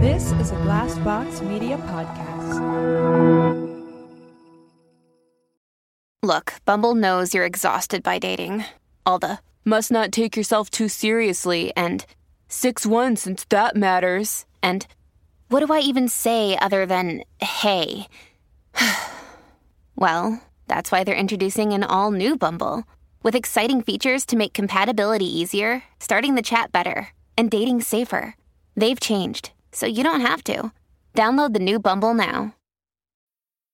This is a Glassbox Media podcast. Look, Bumble knows you're exhausted by dating. All the must not take yourself too seriously and 6 1 since that matters. And what do I even say other than hey? well, that's why they're introducing an all new Bumble with exciting features to make compatibility easier, starting the chat better, and dating safer. They've changed, so you don't have to. Download the new Bumble now.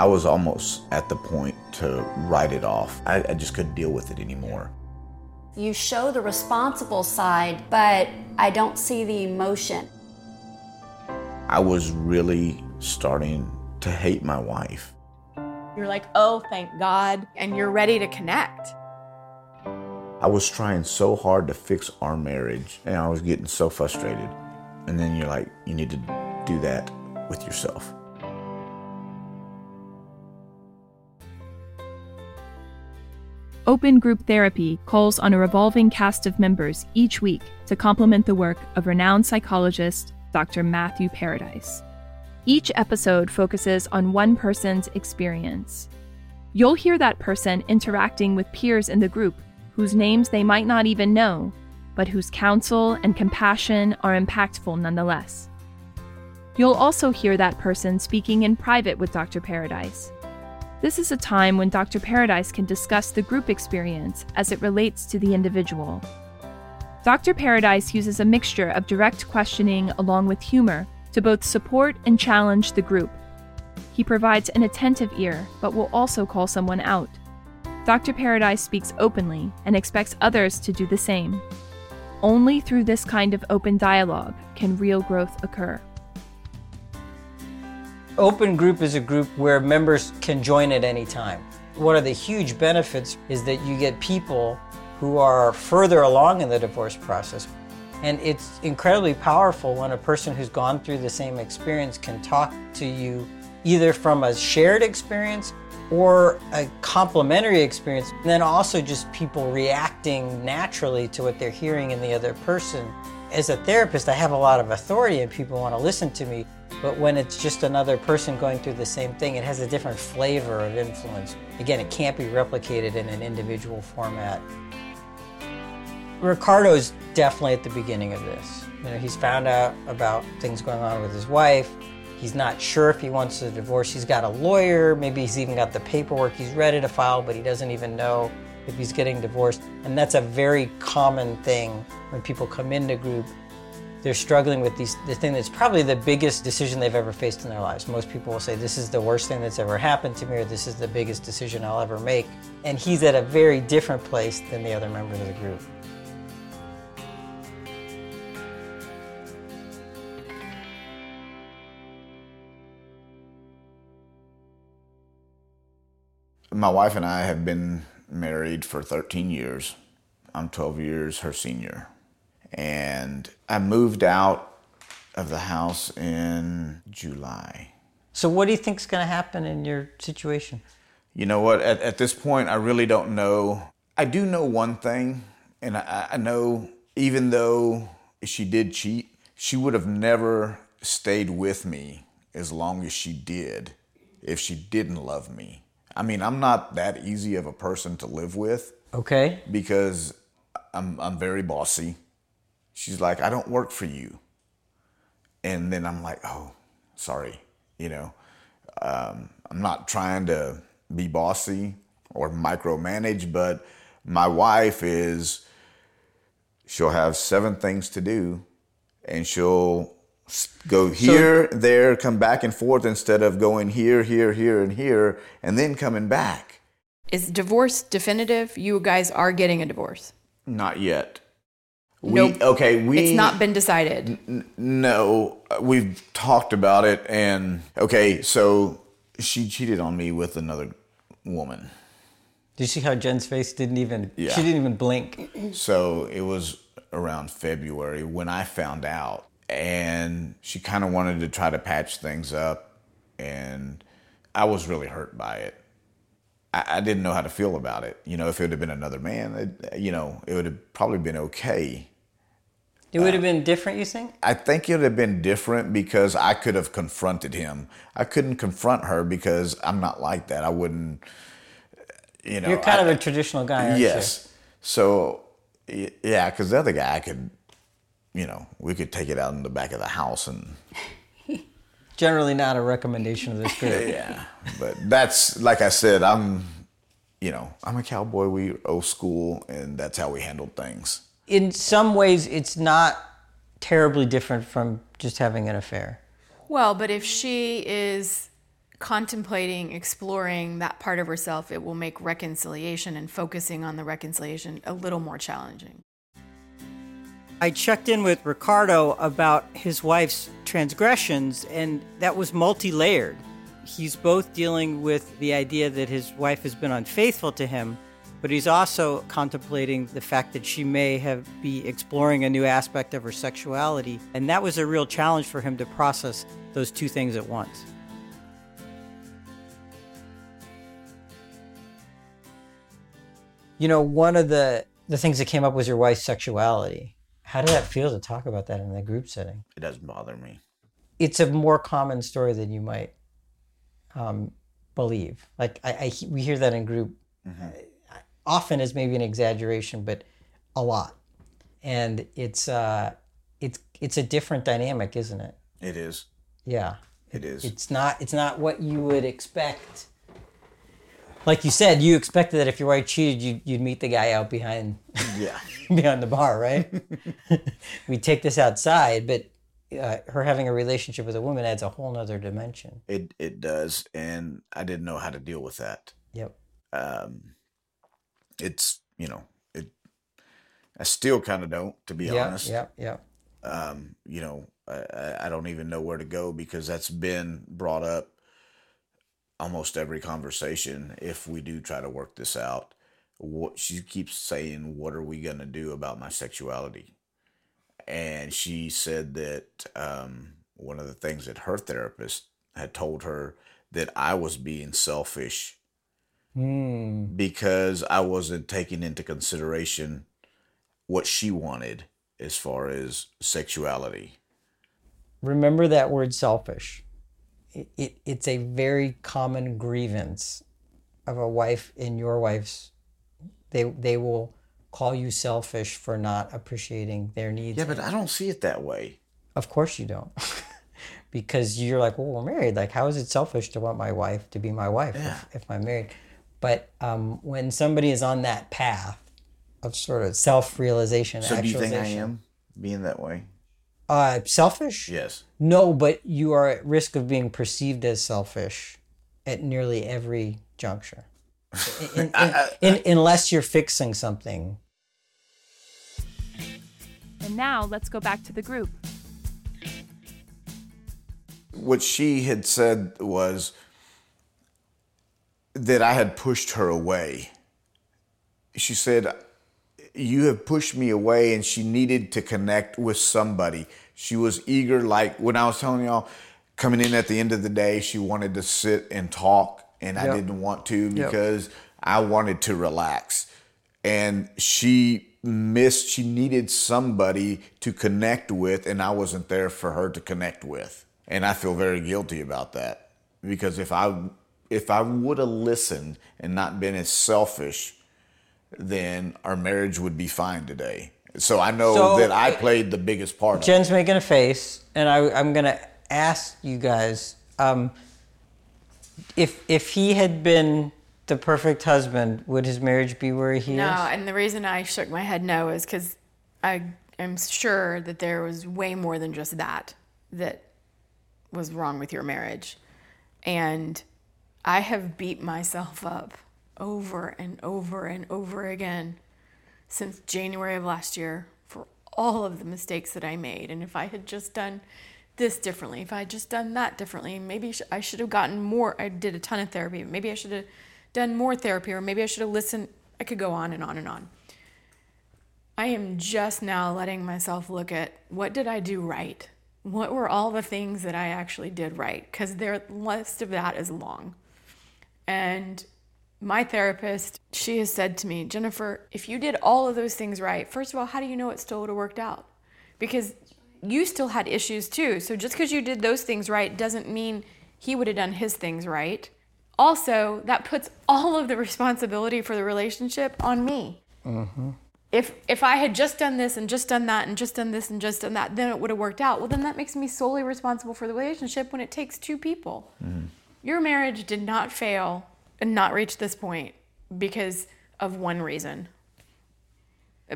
I was almost at the point to write it off. I, I, just couldn't deal with it anymore. You show the responsible side, but I don't see the emotion. I was really starting to hate my wife. You're like, oh, thank God, and you're ready to connect. I was trying so hard to fix our marriage, and I was getting so frustrated. And then you're like, you need to do that with yourself. Open Group Therapy calls on a revolving cast of members each week to complement the work of renowned psychologist Dr. Matthew Paradise. Each episode focuses on one person's experience. You'll hear that person interacting with peers in the group whose names they might not even know, but whose counsel and compassion are impactful nonetheless. You'll also hear that person speaking in private with Dr. Paradise this is a time when Dr. Paradise can discuss the group experience as it relates to the individual. Dr. Paradise uses a mixture of direct questioning along with humor to both support and challenge the group. He provides an attentive ear, but will also call someone out. Dr. Paradise speaks openly and expects others to do the same. Only through this kind of open dialogue can real growth occur. Open group is a group where members can join at any time. One of the huge benefits is that you get people who are further along in the divorce process. And it's incredibly powerful when a person who's gone through the same experience can talk to you either from a shared experience or a complementary experience. And then also just people reacting naturally to what they're hearing in the other person. As a therapist, I have a lot of authority and people want to listen to me. But when it's just another person going through the same thing, it has a different flavor of influence. Again, it can't be replicated in an individual format. Ricardo's definitely at the beginning of this. You know, he's found out about things going on with his wife. He's not sure if he wants a divorce. He's got a lawyer. Maybe he's even got the paperwork. He's ready to file, but he doesn't even know if he's getting divorced. And that's a very common thing when people come into group they're struggling with these, the thing that's probably the biggest decision they've ever faced in their lives. Most people will say, This is the worst thing that's ever happened to me, or this is the biggest decision I'll ever make. And he's at a very different place than the other members of the group. My wife and I have been married for 13 years. I'm 12 years her senior and I moved out of the house in July. So, what do you think is going to happen in your situation? You know what? At, at, this point, I really don't know. I do know one thing, and I, I know even though she did cheat, she would have never stayed with me as long as she did if she didn't love me. I mean, I'm not that easy of a person to live with. Okay. Because I'm, I'm very bossy. She's like, I don't work for you. And then I'm like, oh, sorry. You know, um, I'm not trying to be bossy or micromanage, but my wife is, she'll have seven things to do and she'll go here, so, there, come back and forth instead of going here, here, here, and here, and then coming back. Is divorce definitive? You guys are getting a divorce? Not yet. We Nope. okay. We It's not been decided. No, we've talked about it, and okay, so she cheated on me with another woman. Do you see how Jen's face didn't even? Yeah. She didn't even blink. So it was around February when I found out, and she kind of wanted to try to patch things up, and I was really hurt by it. I, I didn't know how to feel about it. You know, if it would have been another man, it, you know, it would have probably been okay. It would have uh, been different. You think? I think it would have been different because I could have confronted him. I couldn't confront her because I'm not like that. I wouldn't, you know. You're kind I- of a traditional guy, aren't yes. So, yeah, because the other guy, I could, you know, we could take it out in the back of the house and. Generally, not a recommendation of this group. yeah. But that's, like I said, I'm, you know, I'm a cowboy. We old school, and that's how we handled things. In some ways, it's not terribly different from just having an affair. Well, but if she is contemplating exploring that part of herself, it will make reconciliation and focusing on the reconciliation a little more challenging. I checked in with Ricardo about his wife's transgressions, and that was multi layered. He's both dealing with the idea that his wife has been unfaithful to him, but he's also contemplating the fact that she may have be exploring a new aspect of her sexuality, and that was a real challenge for him to process those two things at once. You know, one of the the things that came up was your wife's sexuality. How did that feel to talk about that in the group setting? It doesn't bother me. It's a more common story than you might um, believe. Like I, I, we hear that in group uh, often is maybe an exaggeration, but a lot, and it's uh, it's it's a different dynamic, isn't it? It is. Yeah, It is. it's not it's not what you would expect. Like you said, you expected that if your wife cheated, you'd, you'd meet the guy out behind yeah. behind the bar, right? we take this outside, but uh, her having a relationship with a woman adds a whole nother dimension. It it does, and I didn't know how to deal with that. Yep. Um, it's you know it. I still kind of don't, to be Yep. honest. Yeah, yeah. Um, you know, I, I- I don't even know where to go because that's been brought up almost every conversation. If we do try to work this out, what she keeps saying, "What are we gonna do about my sexuality?" And she said that um, one of the things that her therapist had told her that I was being selfish Hmm. because I wasn't taking into consideration what she wanted as far as sexuality. Remember that word selfish. It, it, it's a very common grievance of a wife in your wife's. They, they will call you selfish for not appreciating their needs. Yeah, but I don't see it that way. Of course you don't. because you're like, well, we're married. Like, how is it selfish to want my wife to be my wife if, if I'm married? But um, when somebody is on that path of sort of self realization, So do you think I am being that way? Uh, selfish? Yes. No, but you are at risk of being perceived as selfish at nearly every juncture. In- in- in- unless you're fixing something. And now let's go back to the group. What she had said was that I had pushed her away. She said, You have pushed me away, and she needed to connect with somebody. She was eager, like when I was telling y'all, coming in at the end of the day, she wanted to sit and talk, and I didn't want to because I wanted to relax. And she missed, she needed somebody to connect with, and I wasn't there for her to connect with. And I feel very guilty about that because if I if I would have listened and not been as selfish, then our marriage would be fine today. So I know So- that I played the biggest part. of it. Jen's making a face, and I, I'm going to ask you guys um, if if he had been the perfect husband, would his marriage be where he No, is? No, and the reason I shook my head no is because I am sure that there was way more than just that that was wrong with your marriage. And I have beat myself up over and over and over again since January of last year for all of the mistakes that I made. And if I had just done this differently, if I had just done that differently, maybe I should have gotten more. I did a ton of therapy. Maybe I should have done more therapy, or maybe I should have listened. I could go on and on and on. I am just now letting myself look at what did I do right? What were all the things that I actually did right? Because the list of that is long. And my therapist, she has said to me, Jennifer, if you did all of those things right, first of all, how do you know it still would have worked out? Because you still had issues too. So just because you did those things right doesn't mean he would have done his things right. Also, that puts all of the responsibility for the relationship on me. Mm-hmm. If if I had just done this and just done that and just done this and just done that, then it would have worked out. Well, then that makes me solely responsible for the relationship when it takes two people. Mm-hmm. Your marriage did not fail and not reach this point because of one reason.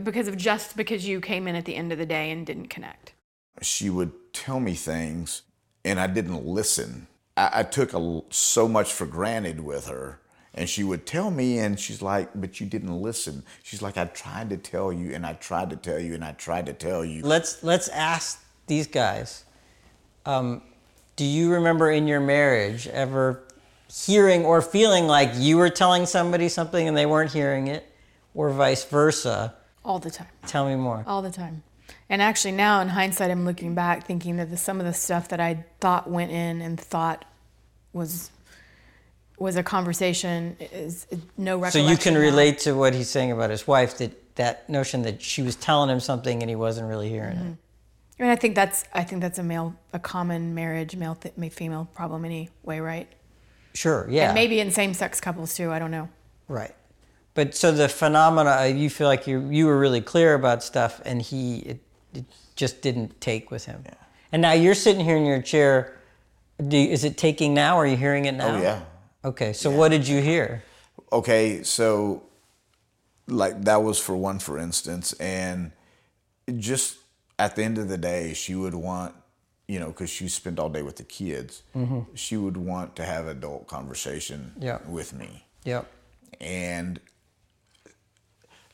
Because of just because you came in at the end of the day and didn't connect. She would tell me things and I didn't listen. I, I took a, so much for granted with her. And she would tell me, and she's like, But you didn't listen. She's like, I tried to tell you, and I tried to tell you, and I tried to tell you. Let's, let's ask these guys um, Do you remember in your marriage ever hearing or feeling like you were telling somebody something and they weren't hearing it, or vice versa? All the time. Tell me more. All the time. And actually, now in hindsight, I'm looking back thinking that the, some of the stuff that I thought went in and thought was was a conversation is no recollection. So you can relate to what he's saying about his wife that that notion that she was telling him something and he wasn't really hearing mm-hmm. it. I mean, I think that's I think that's a male a common marriage male th- female problem anyway, right? Sure. Yeah. And maybe in same sex couples too. I don't know. Right. But so the phenomena, uh, you feel like you you were really clear about stuff, and he it, it just didn't take with him. Yeah. And now you're sitting here in your chair. Do, is it taking now? Or are you hearing it now? Oh yeah. Okay. So yeah. what did you hear? Okay. So, like that was for one, for instance, and just at the end of the day, she would want you know, because she spent all day with the kids, mm-hmm. she would want to have adult conversation with me. Yep. And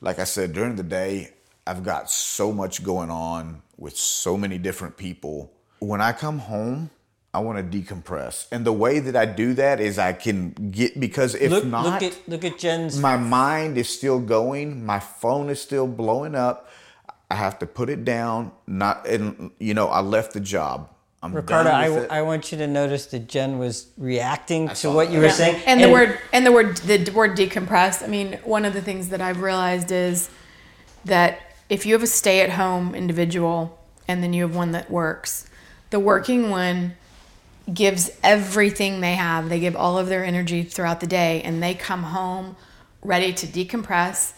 like I said, during the day, I've got so much going on with so many different people. When I come home, I want to decompress, and the way that I do that is I can get because if look, not, look at look at Jen's. My mind is still going. My phone is still blowing up. I have to put it down. Not, and you know, I left the job. I'm Ricardo, I, I, want you to notice that Jen was reacting to what you were saying, and, and, the word and the word the word decompress. I mean, one of the things that I've realized is that if you have a stay-at-home individual and then you have one that works, the working one gives everything they have. They give all of their energy throughout the day, and they come home ready to decompress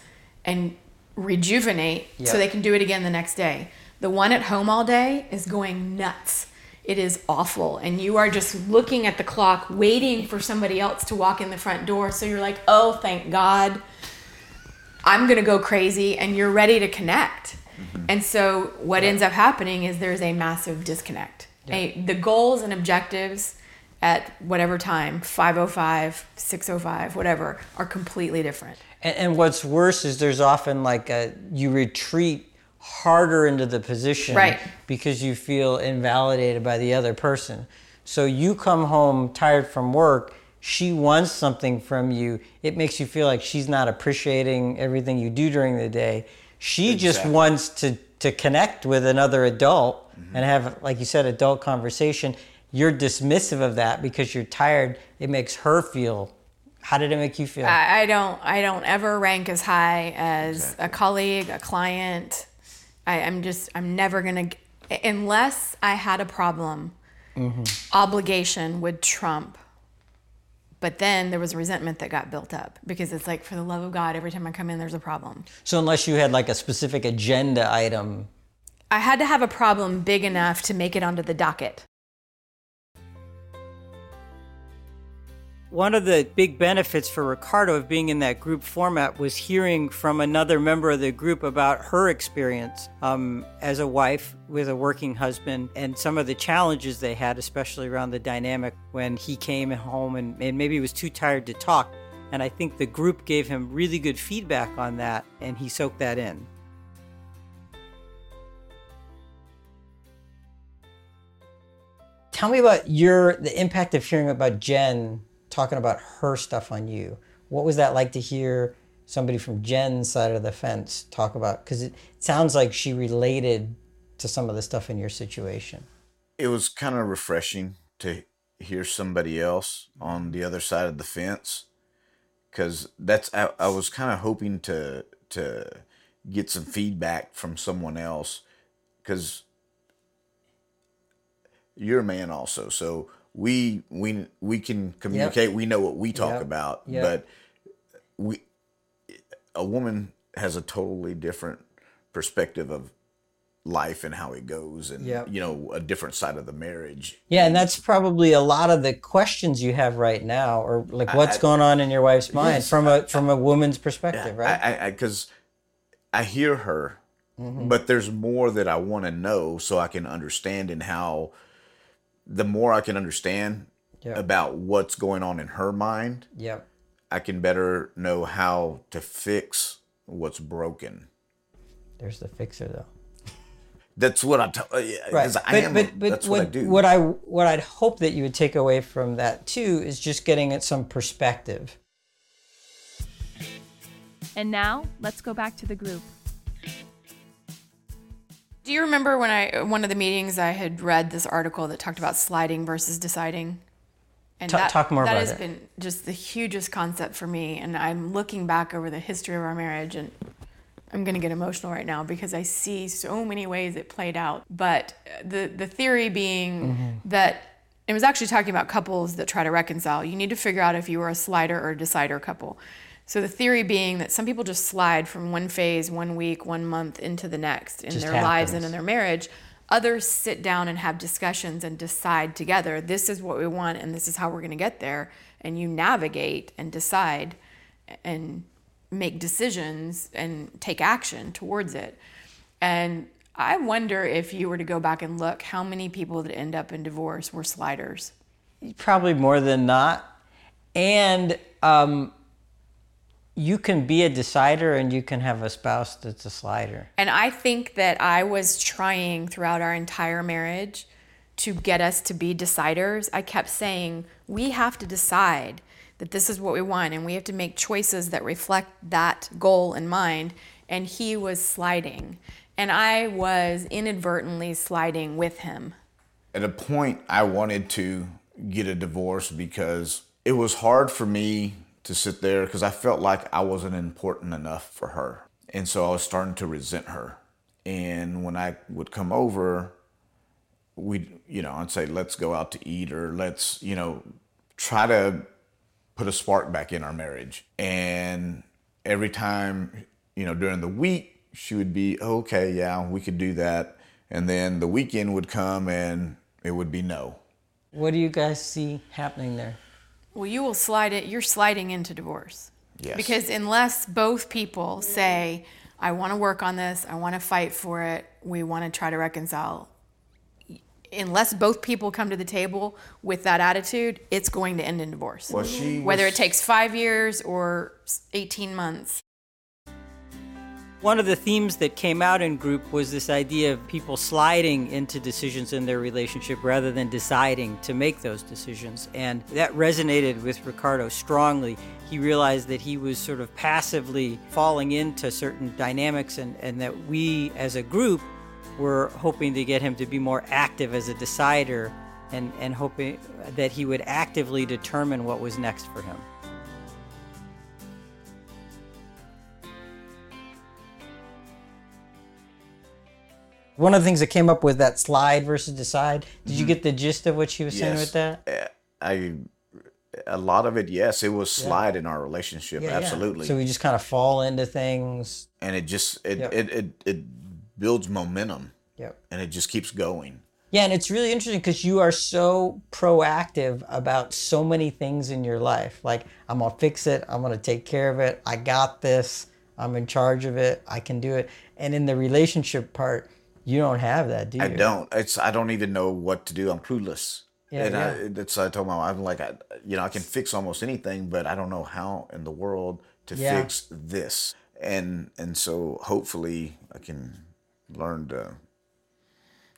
and rejuvenate yep. so they can do it again the next day. The one at home all day is going nuts. It is awful. And you are just looking at the clock, waiting for somebody else to walk in the front door. So you're like, oh, thank God. I'm going to go crazy. And you're ready to connect. Mm-hmm. And so what yeah. ends up happening is there's a massive disconnect. Yeah. A, the goals and objectives at whatever time 505 605 whatever are completely different and, and what's worse is there's often like a you retreat harder into the position right. because you feel invalidated by the other person so you come home tired from work she wants something from you it makes you feel like she's not appreciating everything you do during the day she exactly. just wants to to connect with another adult mm-hmm. and have like you said adult conversation you're dismissive of that because you're tired. It makes her feel. How did it make you feel? I, I don't. I don't ever rank as high as exactly. a colleague, a client. I, am just. I'm never gonna, unless I had a problem. Mm-hmm. Obligation would trump. But then there was resentment that got built up because it's like, for the love of God, every time I come in, there's a problem. So unless you had like a specific agenda item, I had to have a problem big enough to make it onto the docket. one of the big benefits for Ricardo of being in that group format was hearing from another member of the group about her experience um, as a wife with a working husband and some of the challenges they had, especially around the dynamic when he came home and, and maybe was too tired to talk. And I think the group gave him really good feedback on that, and he soaked that in. Tell me about your the impact of hearing about Jen talking about her stuff on you. What was that like to hear somebody from Jen's side of the fence talk about? Because it sounds like she related to some of the stuff in your situation. It was kind of refreshing to hear somebody else on the other side of the fence because that's I, I was kind of hoping to to get some feedback from someone else because you're a man also so we we we can communicate we know what we talk Yep. about Yep. but we a woman has a totally different perspective of life and how it goes and Yep. you know a different side of the marriage Yeah, and that's probably a lot of the questions you have right now, or like what's I- going on in your wife's mind Yes, from a from a woman's perspective, right? I, I, because I, hear her, Mm-hmm. but there's more that I want to know so I can understand and how. The more I can understand Yeah. about what's going on in her mind, yep. I can better know how to fix what's broken. There's the fixer though. That's what I tell. Yeah, Right. 'cause I but, am. but, but that's what, what, I do. What I what I'd hope that you would take away from that too is just getting at some perspective. And now, let's go back to the group. Do you remember when I one of the meetings I had read this article that talked about sliding versus deciding? And Ta- talk more that about has it. been just the hugest concept for me. And I'm looking back over the history of our marriage, and I'm going to get emotional right now because I see so many ways it played out. But the the theory being Mm-hmm. that it was actually talking about couples that try to reconcile. You need to figure out if you were a slider or a decider couple. So the theory being that some people just slide from one phase, one week, one month into the next in Just their lives and in their marriage. Others sit down and have discussions and decide together, this is what we want and this is how we're going to get there. And you navigate and decide and make decisions and take action towards it. And I wonder if you were to go back and look how many people that end up in divorce were sliders. Probably more than not. And um, you can be a decider and you can have a spouse that's a slider. And I think that I was trying throughout our entire marriage to get us to be deciders. I kept saying, we have to decide that this is what we want and we have to make choices that reflect that goal in mind. And he was sliding. And I was inadvertently sliding with him. at a point I wanted to get a divorce because it was hard for me to sit there because I felt like I wasn't important enough for her. And so I was starting to resent her. And when I would come over, we'd, you know, I'd say, let's go out to eat or let's, you know, try to put a spark back in our marriage. And every time, you know, during the week, she would be, okay, yeah, we could do that. And then the weekend would come and it would be no. What do you guys see happening there? Well, you will slide it, you're sliding into divorce. Yes. Because unless both people say, I want to work on this, I want to fight for it, we want to try to reconcile, unless both people come to the table with that attitude, it's going to end in divorce. Well, Whether was- it takes five years or 18 months. One of the themes that came out in group was this idea of people sliding into decisions in their relationship rather than deciding to make those decisions. And that resonated with Ricardo strongly. He realized that he was sort of passively falling into certain dynamics and, and that we as a group were hoping to get him to be more active as a decider and, and hoping that he would actively determine what was next for him. One of the things that came up with that slide versus decide. Did you get the gist of what she was saying with that? Uh, I a lot of it, yes, it was slide in our relationship, Yeah, yeah. absolutely. So we just kind of fall into things. and it just it, Yep. it, it it builds momentum Yep. and it just keeps going. Yeah, and it's really interesting because you are so proactive about so many things in your life. Like, I'm gonna fix it. I'm gonna take care of it. I got this. I'm in charge of it. I can do it. And in the relationship part, you don't have that, do you? I don't. It's I don't even know what to do. I'm clueless. Yeah, and yeah. I, that's I told my wife, I'm like, I, you know, I can fix almost anything, but I don't know how in the world to Yeah. fix this. And and so hopefully I can learn to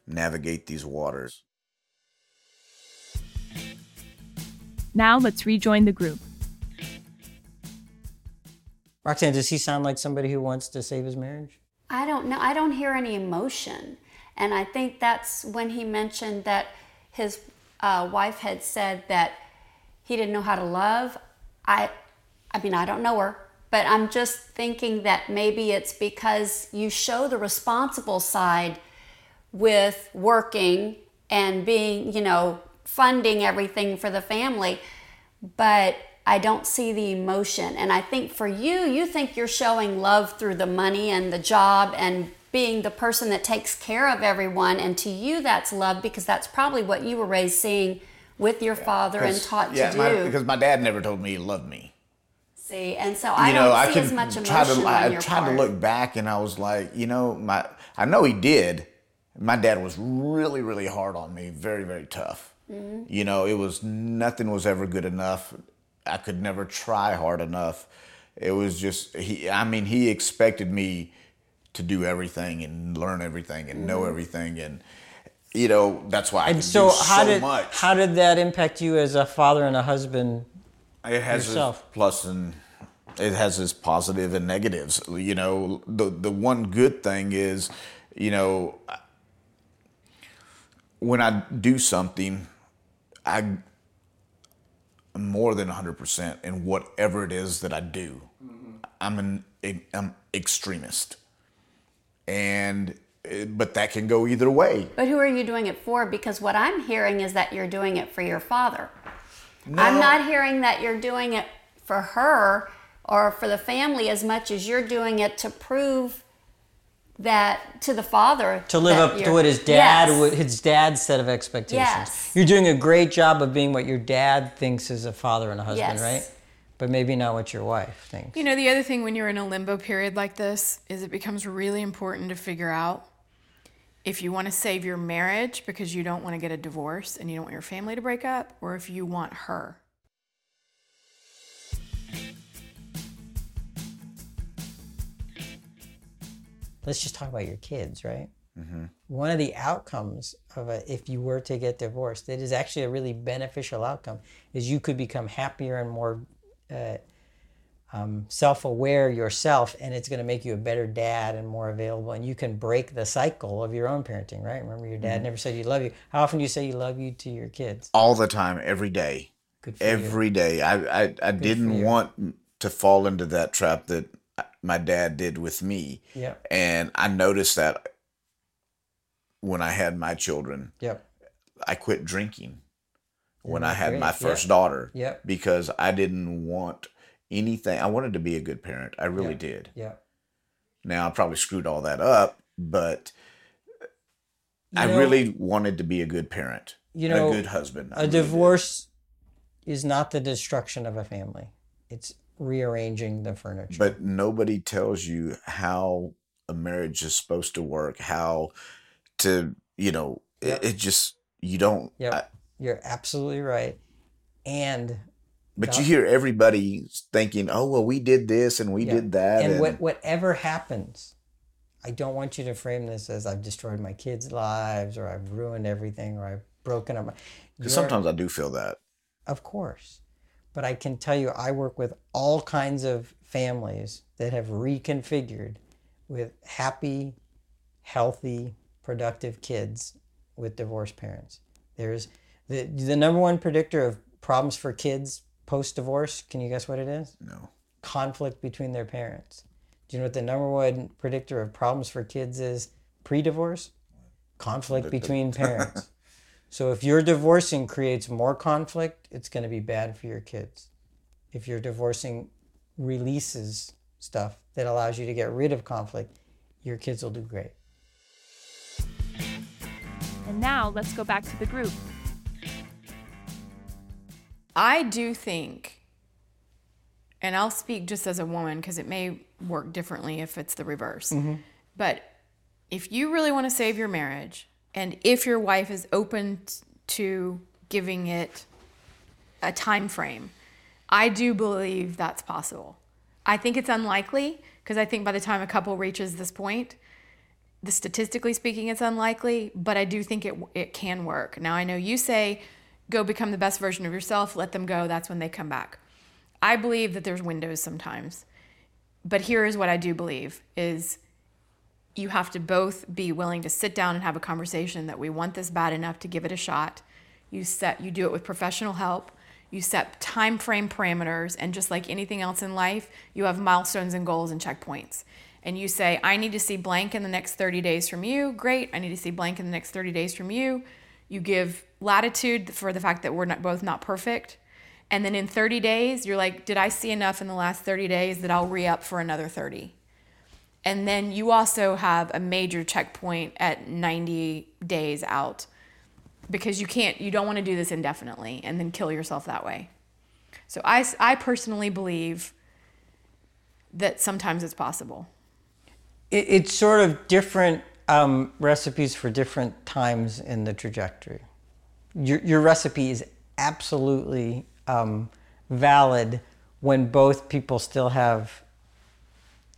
navigate these waters. Now let's rejoin the group. Roxanne, does he sound like somebody who wants to save his marriage? I don't know. I don't hear any emotion. And I think that's when he mentioned that his uh, wife had said that he didn't know how to love. I, I mean, I don't know her, but I'm just thinking that maybe it's because you show the responsible side with working and being, you know, funding everything for the family, but I don't see the emotion. And I think for you, you think you're showing love through the money and the job and being the person that takes care of everyone. And to you, that's love because that's probably what you were raised seeing with your father and taught yeah, to my- do. because my dad never told me he loved me. See, and so I you know, don't I see as much emotion try to. on I your tried part. to look back, and I was like, you know, my. I know he did. My dad was really, really hard on me. Very, very tough. Mm-hmm. You know, it was nothing was ever good enough. I could never try hard enough. It was just he. I mean, he expected me to do everything and learn everything and know mm-hmm. everything, and you know that's why I And so, how so did much. how did that impact you as a father and a husband? It has yourself. its plus and it has its positive and negatives. You know, the the one good thing is, you know, when I do something, I more than 100% in whatever it is that I do. I'm an I'm extremist. And eh, but that can go either way. But who are you doing it for? Because what I'm hearing is that you're doing it for your father. I'm not hearing that you're doing it for her or for the family as much as you're doing it to prove that to the father To live up to what his dad, Yes. what his dad's set of expectations. Yes. You're doing a great job of being what your dad thinks is a father and a husband, Yes. right? But maybe not what your wife thinks. You know, the other thing when you're in a limbo period like this is it becomes really important to figure out if you want to save your marriage because you don't want to get a divorce and you don't want your family to break up, or if you want her. Let's just talk about your kids, right? One of the outcomes of a, if you were to get divorced, that is actually a really beneficial outcome, is you could become happier and more uh, um, self-aware yourself, and it's going to make you a better dad and more available, and you can break the cycle of your own parenting, right? Remember, your dad never said you love you. How often do you say you love you to your kids? all the time, every day, Good for you. every day. I I, I didn't want to fall into that trap that my dad did with me. Yep. And I noticed that when I had my children, Yep. I quit drinking when I had my Yeah. first daughter. Yep. Because I didn't want anything. I wanted to be a good parent. I really did. Yep. Now I probably screwed all that up, but I know- really wanted to be a good parent. You know, a good husband. I A really did. divorce is not the destruction of a family. It's rearranging the furniture. but nobody tells you how a marriage is supposed to work how to you know Yep. it, it just you don't Yep. I- You're absolutely right. And but No. you hear everybody thinking oh well we did this and we yeah. did that And, and, what, whatever happens, I don't want you to frame this as I've destroyed my kids' lives or I've ruined everything or I've broken up. 'cause sometimes i do feel that Of course. But I can tell you, I work with all kinds of families that have reconfigured with happy, healthy, productive kids with divorced parents. There's the, the number one predictor of problems for kids post divorce. Can you guess what it is? no Conflict between their parents. Do you know what the number one predictor of problems for kids is pre divorce? Conflict between parents. So if your divorcing creates more conflict, it's going to be bad for your kids. If your divorcing releases stuff that allows you to get rid of conflict, your kids will do great. And now let's go back to the group. I do think, and I'll speak just as a woman because it may work differently if it's the reverse. Mm-hmm. But if you really want to save your marriage, and if your wife is open to giving it a time frame, I do believe that's possible. I think it's unlikely because I think by the time a couple reaches this point, the statistically speaking, it's unlikely, but I do think it it can work. Now I know you say go become the best version of yourself, let them go, that's when they come back. I believe that there's windows sometimes. But here is what I do believe is you have to both be willing to sit down and have a conversation that we want this bad enough to give it a shot. You set you do it with professional help. You set time frame parameters and just like anything else in life, you have milestones and goals and checkpoints. And you say, I need to see blank in the next 30 days from you. Great. I need to see blank in the next 30 days from you. You give latitude for the fact that we're not both not perfect. And then in 30 days, you're like, did I see enough in the last 30 days that I'll re up for another 30? And then you also have a major checkpoint at 90 days out because you can't, you don't want to do this indefinitely and then kill yourself that way. So I, I personally believe that sometimes it's possible. It, it's sort of different um, recipes for different times in the trajectory. Your, your recipe is absolutely um, valid when both people still have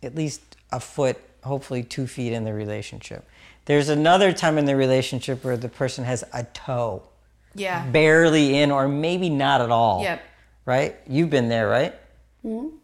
at least a foot, hopefully two feet in the relationship. There's another time in the relationship where the person has a toe. Yeah. Barely in, or maybe not at all. Yep. Right? You've been there, right? Mm-hmm.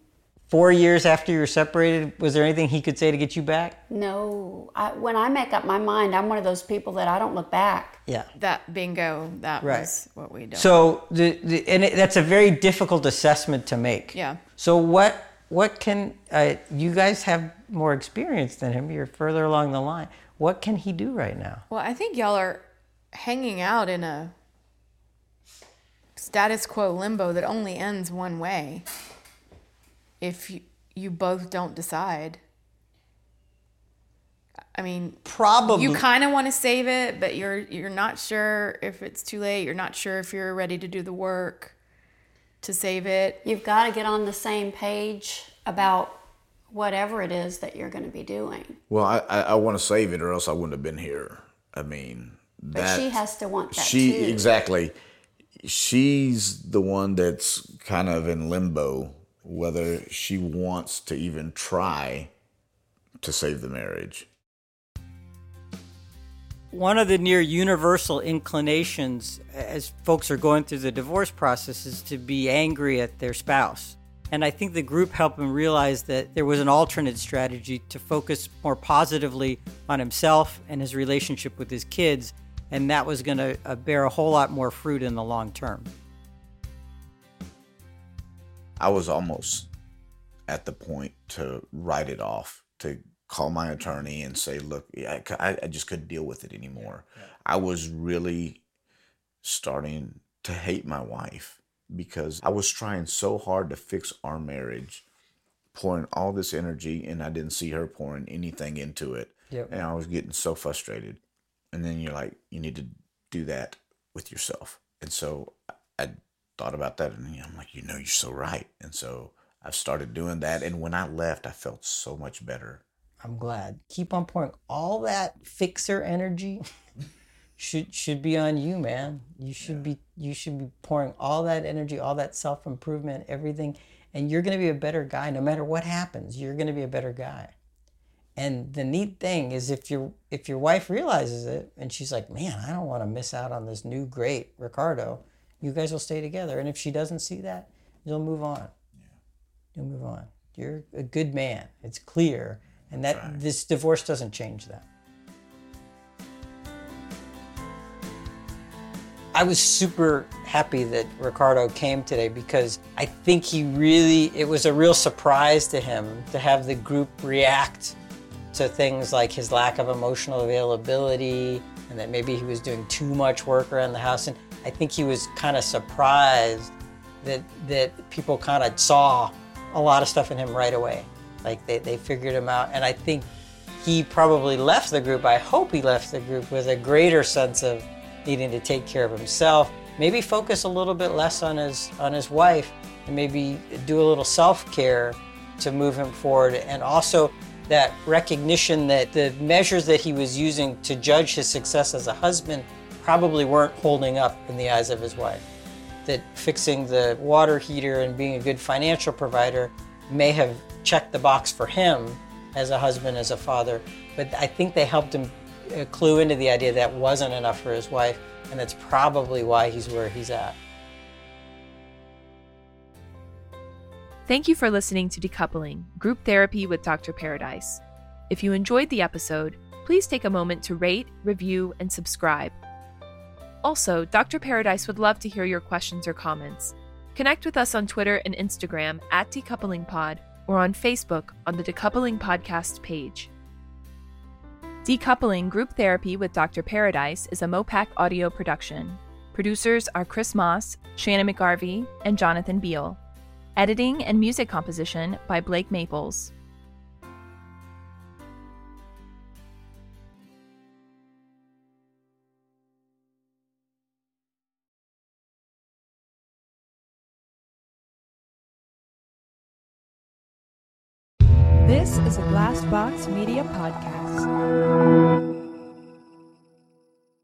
Four years after you were separated, was there anything he could say to get you back? No. I, when I make up my mind, I'm one of those people that I don't look back. Yeah. That bingo, that Right. was what we do. So, the, the, and it, that's a very difficult assessment to make. Yeah. So, what what can uh, you guys have more experience than him? You're further along the line. What can he do right now? Well, I think y'all are hanging out in a status quo limbo that only ends one way if you, you both don't decide. I mean, Probably. you kind of want to save it, but you're you're not sure if it's too late. You're not sure if you're ready to do the work to save it. You've got to get on the same page about whatever it is that you're going to be doing. Well, I, I, I want to save it, or else I wouldn't have been here. I mean, But that she has to want that she too. exactly. She's the one that's kind of in limbo whether she wants to even try to save the marriage. One of the near universal inclinations as folks are going through the divorce process is to be angry at their spouse. And I think the group helped him realize that there was an alternate strategy to focus more positively on himself and his relationship with his kids, and that was going to uh, bear a whole lot more fruit in the long term. I was almost at the point to write it off, to call my attorney and say, look, I, I- just couldn't deal with it anymore. I was really starting to hate my wife because I was trying so hard to fix our marriage, pouring all this energy, and I didn't see her pouring anything into it. Yep. And I was getting so frustrated. And then you're like, you need to do that with yourself. And so I thought about that and I'm like, you know, you're so right. And so I've started doing that. And when I left, I felt so much better. I'm glad. Keep on pouring all that fixer energy. should should be on you, man. You should be you should be pouring all that energy, all that self improvement, everything, and you're going to be a better guy no matter what happens. You're going to be a better guy. And the neat thing is if your if your wife realizes it and she's like, "Man, I don't want to miss out on this new great Ricardo." You guys will stay together. And if she doesn't see that, you'll move on. Yeah. You'll move on. You're a good man. It's clear. And that this divorce doesn't change that. I was super happy that Ricardo came today because I think he really, it was a real surprise to him to have the group react to things like his lack of emotional availability and that maybe he was doing too much work around the house. And I think he was kind of surprised that, that people kind of saw a lot of stuff in him right away. Like they, they figured him out. And I think he probably left the group, I hope he left the group with a greater sense of needing to take care of himself, maybe focus a little bit less on his on his wife and maybe do a little self-care to move him forward. And also that recognition that the measures that he was using to judge his success as a husband probably weren't holding up in the eyes of his wife. That fixing the water heater and being a good financial provider may have checked the box for him as a husband, as a father, but I think they helped him a clue into the idea that wasn't enough for his wife, and that's probably why he's where he's at. Thank you for listening to Decoupling Group Therapy with Dr. Paradise. If you enjoyed the episode, please take a moment to rate, review, and subscribe. Also, Dr. Paradise would love to hear your questions or comments. Connect with us on Twitter and Instagram at DecouplingPod or on Facebook on the Decoupling Podcast page. Decoupling Group Therapy with Dr. Paradise is a Mopac audio production. Producers are Chris Moss, Shannon McGarvey, and Jonathan Beal. Editing and music composition by Blake Maples. Is a Glassbox Media podcast.